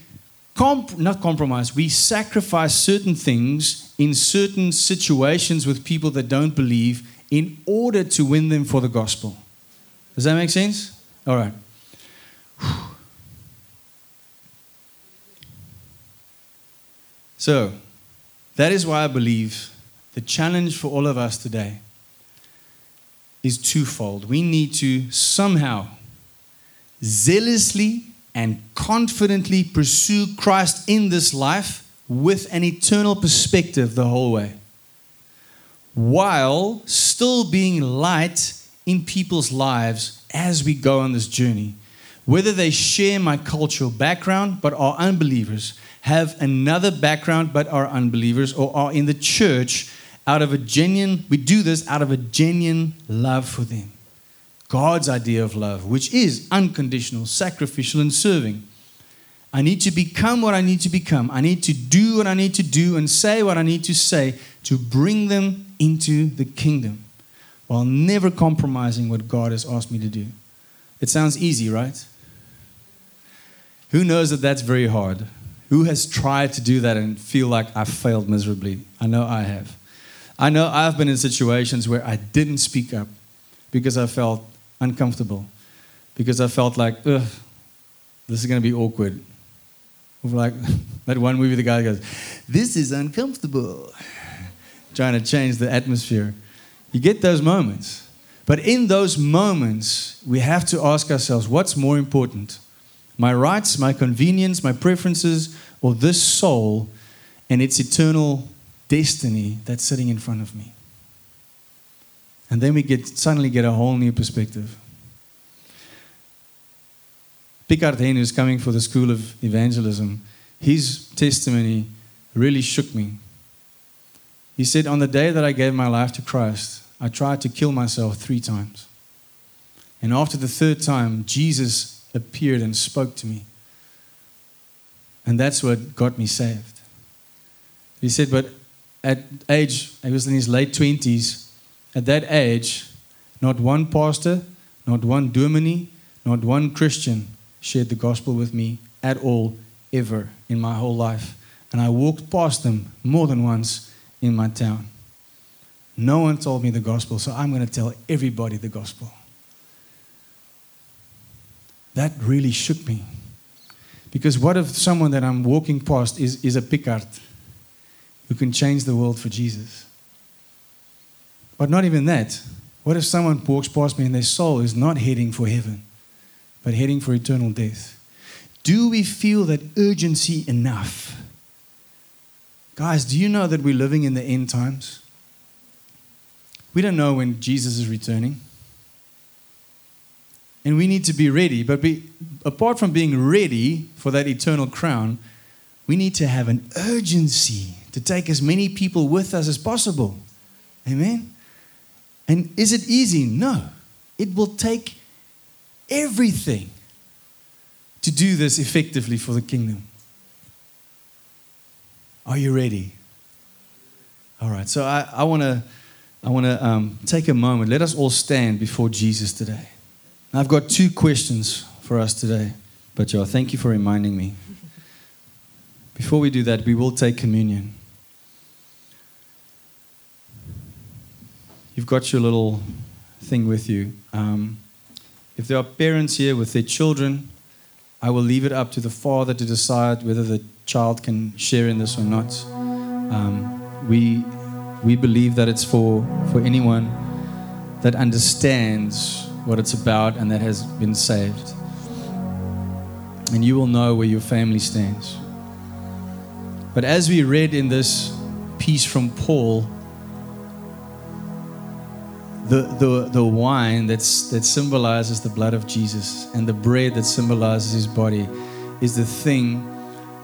comp- not compromise, we sacrifice certain things in certain situations with people that don't believe in order to win them for the gospel. Does that make sense? All right. So, that is why I believe the challenge for all of us today is twofold. We need to somehow zealously and confidently pursue Christ in this life with an eternal perspective the whole way, while still being light in people's lives as we go on this journey. Whether they share my cultural background but are unbelievers, have another background but are unbelievers or are in the church out of a genuine, we do this out of a genuine love for them. God's idea of love, which is unconditional, sacrificial, and serving. I need to become what I need to become. I need to do what I need to do and say what I need to say to bring them into the kingdom while never compromising what God has asked me to do. It sounds easy, right? Who knows that that's very hard? Who has tried to do that and feel like I failed miserably? I know I have. I know I've been in situations where I didn't speak up because I felt uncomfortable, because I felt like, this is going to be awkward. Like that one movie, the guy goes, This is uncomfortable. Trying to change the atmosphere. You get those moments. But in those moments, we have to ask ourselves what's more important? My rights, my convenience, my preferences, or this soul and its eternal destiny that's sitting in front of me? And then we get suddenly get a whole new perspective. Picard Hain, who's coming for the School of Evangelism, his testimony really shook me. He said, On the day that I gave my life to Christ, I tried to kill myself three times. And after the third time, Jesus appeared and spoke to me. And that's what got me saved. He said, But at age, he was in his late 20s, at that age, not one pastor, not one dominee, not one Christian shared the gospel with me at all, ever in my whole life. And I walked past them more than once in my town. No one told me the gospel, so I'm going to tell everybody the gospel. That really shook me. Because what if someone that I'm walking past is, is a Picard who can change the world for Jesus? But not even that. What if someone walks past me and their soul is not heading for heaven? but heading for eternal death. Do we feel that urgency enough? Guys, do you know that we're living in the end times? We don't know when Jesus is returning. And we need to be ready. But be, apart from being ready for that eternal crown, we need to have an urgency to take as many people with us as possible. Amen? And is it easy? No. It will take everything to do this effectively for the kingdom. Are you ready? All right, so I, want to I wanna, um, take a moment. Let us all stand before Jesus today. I've got two questions for us today, but Joe, thank you for reminding me. Before we do that, we will take communion. You've got your little thing with you. Um, if there are parents here with their children, I will leave it up to the father to decide whether the child can share in this or not. Um, we, we believe that it's for, for anyone that understands what it's about and that has been saved. And you will know where your family stands. But as we read in this piece from Paul, the, the, the wine that's, that symbolizes the blood of Jesus and the bread that symbolizes his body is the thing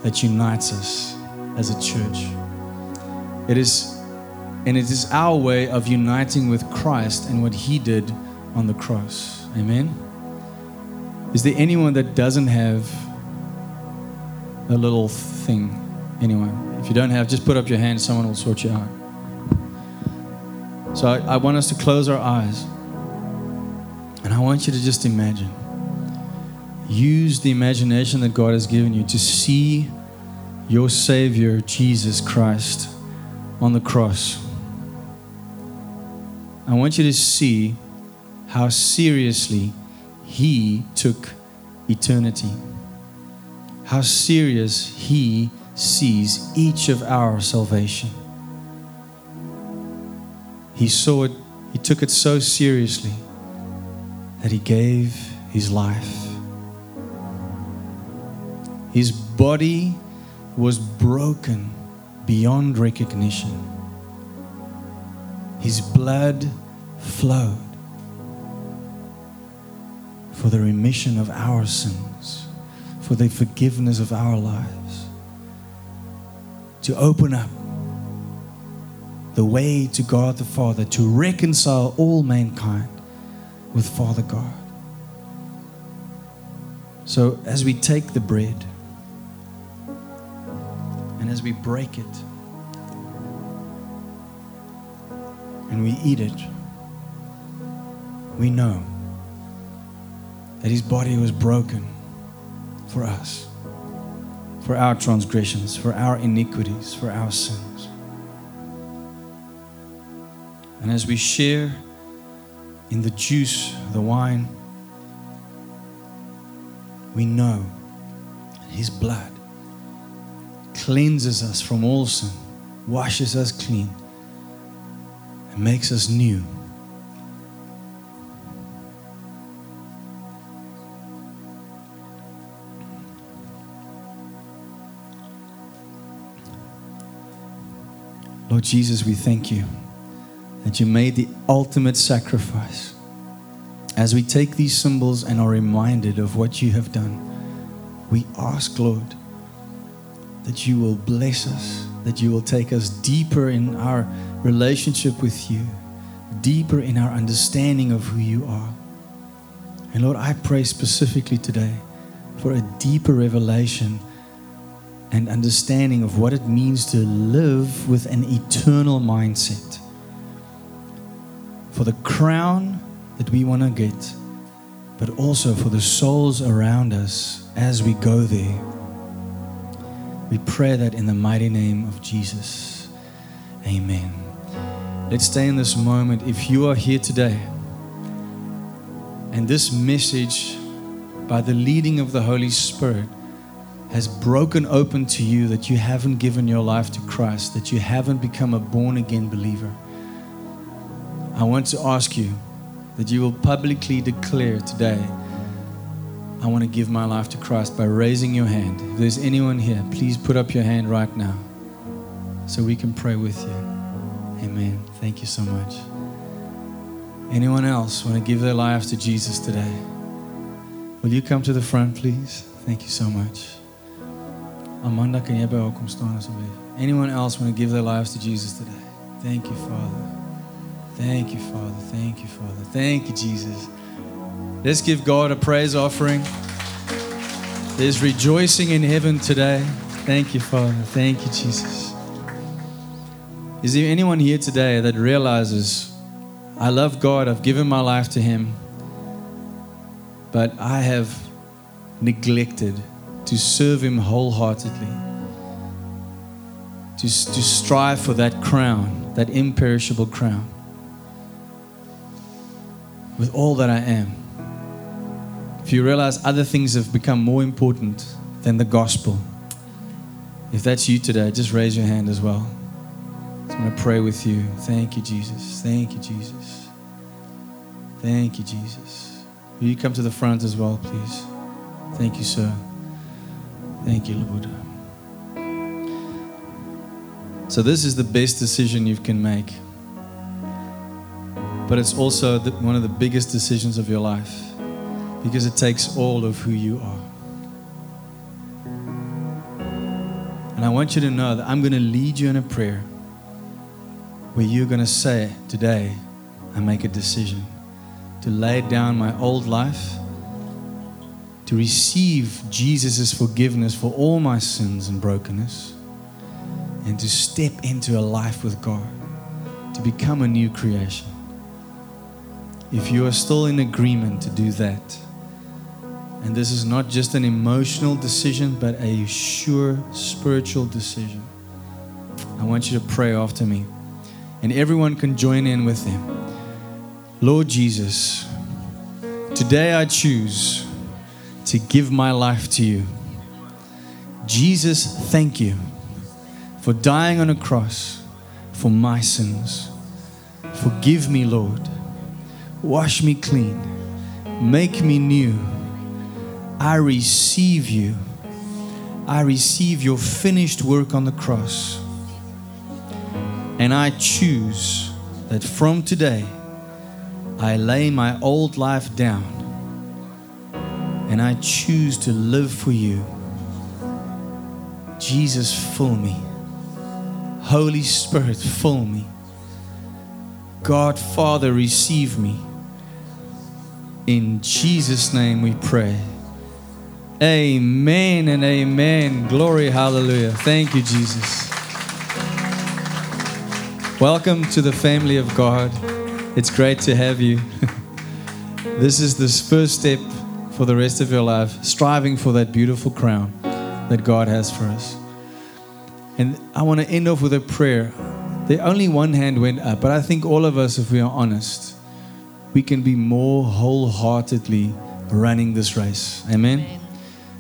that unites us as a church. It is, and it is our way of uniting with Christ and what he did on the cross. Amen. Is there anyone that doesn't have a little thing? Anyone? If you don't have, just put up your hand, someone will sort you out. So I, I want us to close our eyes. And I want you to just imagine. Use the imagination that God has given you to see your Savior, Jesus Christ, on the cross. I want you to see how seriously He took eternity, how serious He sees each of our salvation. He saw it, he took it so seriously that he gave his life. His body was broken beyond recognition. His blood flowed for the remission of our sins, for the forgiveness of our lives, to open up the way to God the Father, to reconcile all mankind with Father God. So, as we take the bread, And as we break it and we eat it, we know that his body was broken for us, for our transgressions, for our iniquities, for our sins. And as we share in the juice, the wine, we know his blood cleanses us from all sin, washes us clean, and makes us new. Lord Jesus, we thank you that you made the ultimate sacrifice. As we take these symbols and are reminded of what you have done, we ask, Lord, that you will bless us, that you will take us deeper in our relationship with you, deeper in our understanding of who you are. And Lord, I pray specifically today for a deeper revelation and understanding of what it means to live with an eternal mindset. For the crown that we want to get, but also for the souls around us as we go there. We pray that in the mighty name of Jesus. Amen. Let's stay in this moment. If you are here today and this message, by the leading of the Holy Spirit, has broken open to you that you haven't given your life to Christ, that you haven't become a born again believer, I want to ask you that you will publicly declare today, I want to give my life to Christ by raising your hand. If there's anyone here, please put up your hand right now so we can pray with you. Amen. Thank you so much. Anyone else want to give their lives to Jesus today? Will you come to the front, please? Thank you so much. Amanda, asseblief? Anyone else want to give their lives to Jesus today? Thank you, Father. Thank you, Father. Thank you, Father. Thank you, Jesus. Let's give God a praise offering. There's rejoicing in heaven today. Thank you, Father. Thank you, Jesus. Is there anyone here today that realizes, I love God, I've given my life to Him, but I have neglected to serve Him wholeheartedly, to, to strive for that crown, that imperishable crown, with all that I am? If you realize other things have become more important than the gospel, if that's you today, just raise your hand as well. I'm going to pray with you. Thank you, Jesus. Thank you, Jesus. Thank you, Jesus. Will you come to the front as well, please? Thank you, sir. Thank you, Lord. So, this is the best decision you can make. But it's also the, one of the biggest decisions of your life because it takes all of who you are. And I want you to know that I'm going to lead you in a prayer where you're going to say, Today, I make a decision to lay down my old life, to receive Jesus' forgiveness for all my sins and brokenness, and to step into a life with God, to become a new creation. If you are still in agreement to do that, and this is not just an emotional decision, but a sure spiritual decision, I want you to pray after me and everyone can join in with him. Lord Jesus, today I choose to give my life to you. Jesus, thank you for dying on a cross for my sins. Forgive me, Lord. Wash me clean. Make me new. I receive you. I receive your finished work on the cross. And I choose that from today, I lay my old life down and I choose to live for you. Jesus, fill me. Holy Spirit, fill me. God, Father, receive me. In Jesus' name we pray. Amen and amen. Glory, hallelujah. Thank you, Jesus. Welcome to the family of God. It's great to have you. this is this first step for the rest of your life, striving for that beautiful crown that God has for us. And I want to end off with a prayer. The only one hand went up, but I think all of us, if we are honest, we can be more wholeheartedly running this race. Amen. Amen.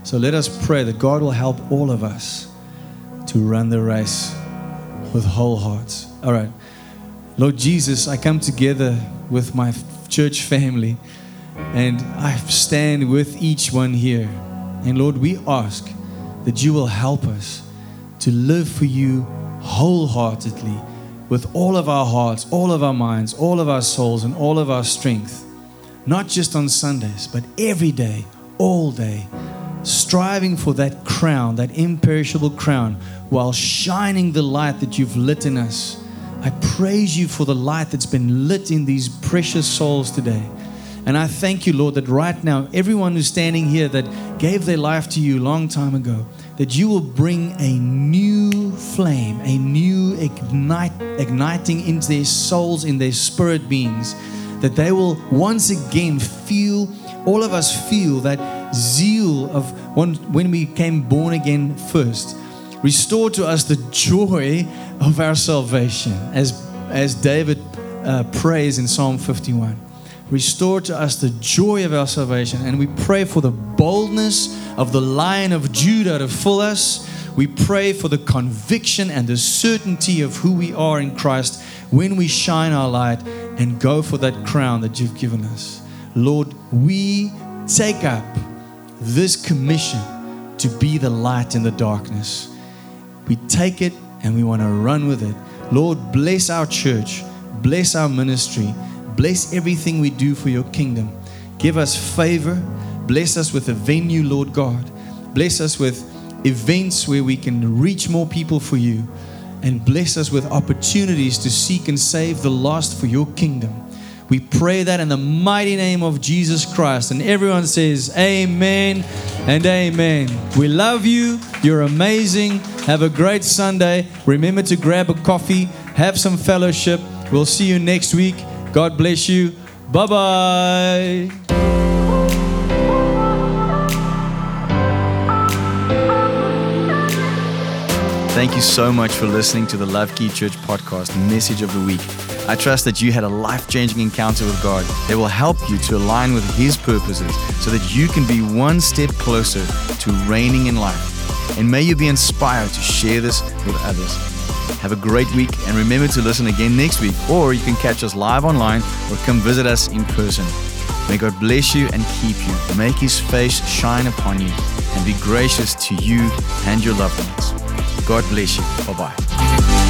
So let us pray that God will help all of us to run the race with whole hearts. All right. Lord Jesus, I come together with my church family and I stand with each one here. And Lord, we ask that you will help us to live for you wholeheartedly with all of our hearts, all of our minds, all of our souls, and all of our strength. Not just on Sundays, but every day, all day striving for that crown, that imperishable crown, while shining the light that you've lit in us. I praise you for the light that's been lit in these precious souls today. And I thank you, Lord, that right now, everyone who's standing here that gave their life to you a long time ago, that you will bring a new flame, a new ignite, igniting into their souls, in their spirit beings, that they will once again feel, all of us feel that zeal of when, when we came born again first. Restore to us the joy of our salvation, as, as David uh, prays in Psalm 51. Restore to us the joy of our salvation, and we pray for the boldness of the Lion of Judah to fill us. We pray for the conviction and the certainty of who we are in Christ when we shine our light and go for that crown that you've given us. Lord, we take up this commission to be the light in the darkness. We take it and we want to run with it. Lord, bless our church, bless our ministry, bless everything we do for your kingdom. Give us favor, bless us with a venue, Lord God. Bless us with events where we can reach more people for you, and bless us with opportunities to seek and save the lost for your kingdom. We pray that in the mighty name of Jesus Christ. And everyone says, Amen and Amen. We love you. You're amazing. Have a great Sunday. Remember to grab a coffee, have some fellowship. We'll see you next week. God bless you. Bye bye. Thank you so much for listening to the Love Key Church podcast, Message of the Week. I trust that you had a life changing encounter with God that will help you to align with His purposes so that you can be one step closer to reigning in life. And may you be inspired to share this with others. Have a great week and remember to listen again next week, or you can catch us live online or come visit us in person. May God bless you and keep you, make His face shine upon you, and be gracious to you and your loved ones. God bless you. Bye bye.